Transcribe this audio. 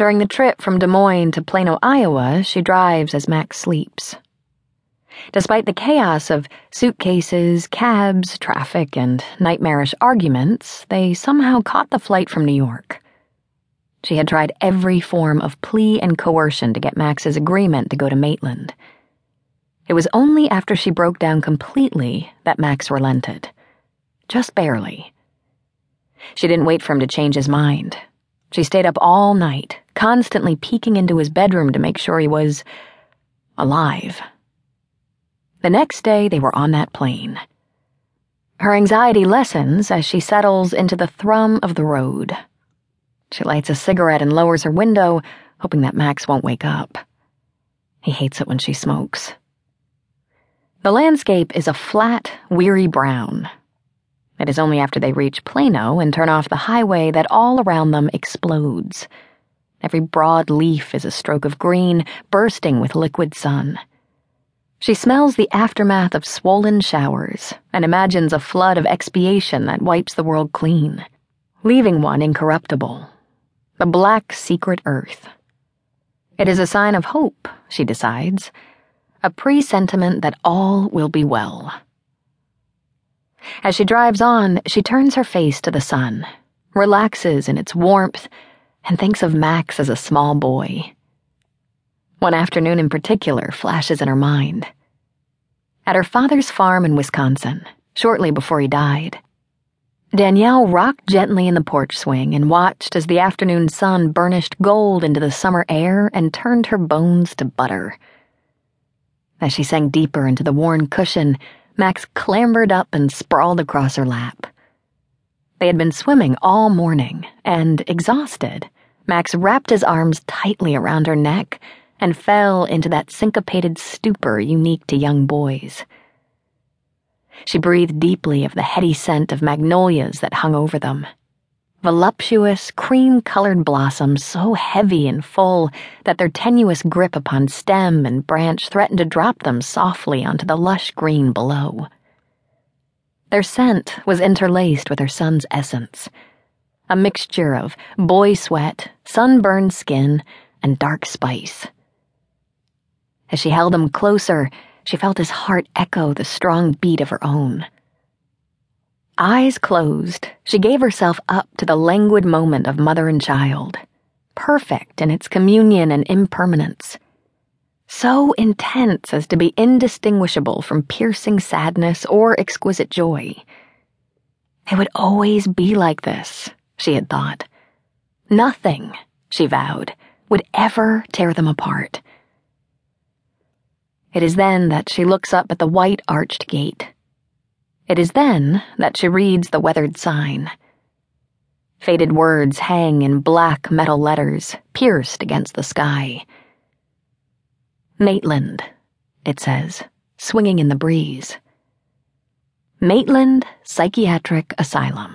During the trip from Des Moines to Plano, Iowa, she drives as Max sleeps. Despite the chaos of suitcases, cabs, traffic, and nightmarish arguments, they somehow caught the flight from New York. She had tried every form of plea and coercion to get Max's agreement to go to Maitland. It was only after she broke down completely that Max relented. Just barely. She didn't wait for him to change his mind. She stayed up all night, constantly peeking into his bedroom to make sure he was alive. The next day, they were on that plane. Her anxiety lessens as she settles into the thrum of the road. She lights a cigarette and lowers her window, hoping that Max won't wake up. He hates it when she smokes. The landscape is a flat, weary brown, it is only after they reach Plano and turn off the highway that all around them explodes. Every broad leaf is a stroke of green, bursting with liquid sun. She smells the aftermath of swollen showers and imagines a flood of expiation that wipes the world clean, leaving one incorruptible. The black secret earth. It is a sign of hope, she decides, a presentiment that all will be well. As she drives on, she turns her face to the sun, relaxes in its warmth, and thinks of Max as a small boy. One afternoon in particular flashes in her mind. At her father's farm in Wisconsin, shortly before he died, Danielle rocked gently in the porch swing and watched as the afternoon sun burnished gold into the summer air and turned her bones to butter. As she sank deeper into the worn cushion, Max clambered up and sprawled across her lap. They had been swimming all morning, and, exhausted, Max wrapped his arms tightly around her neck and fell into that syncopated stupor unique to young boys. She breathed deeply of the heady scent of magnolias that hung over them voluptuous, cream colored blossoms so heavy and full that their tenuous grip upon stem and branch threatened to drop them softly onto the lush green below. Their scent was interlaced with her son's essence, a mixture of boy sweat, sunburned skin, and dark spice. As she held him closer, she felt his heart echo the strong beat of her own. Eyes closed, she gave herself up to the languid moment of mother and child, perfect in its communion and impermanence. So intense as to be indistinguishable from piercing sadness or exquisite joy. It would always be like this, she had thought. Nothing, she vowed, would ever tear them apart. It is then that she looks up at the white arched gate it is then that she reads the weathered sign. Faded words hang in black metal letters, pierced against the sky. Maitland, it says, swinging in the breeze. Maitland Psychiatric Asylum.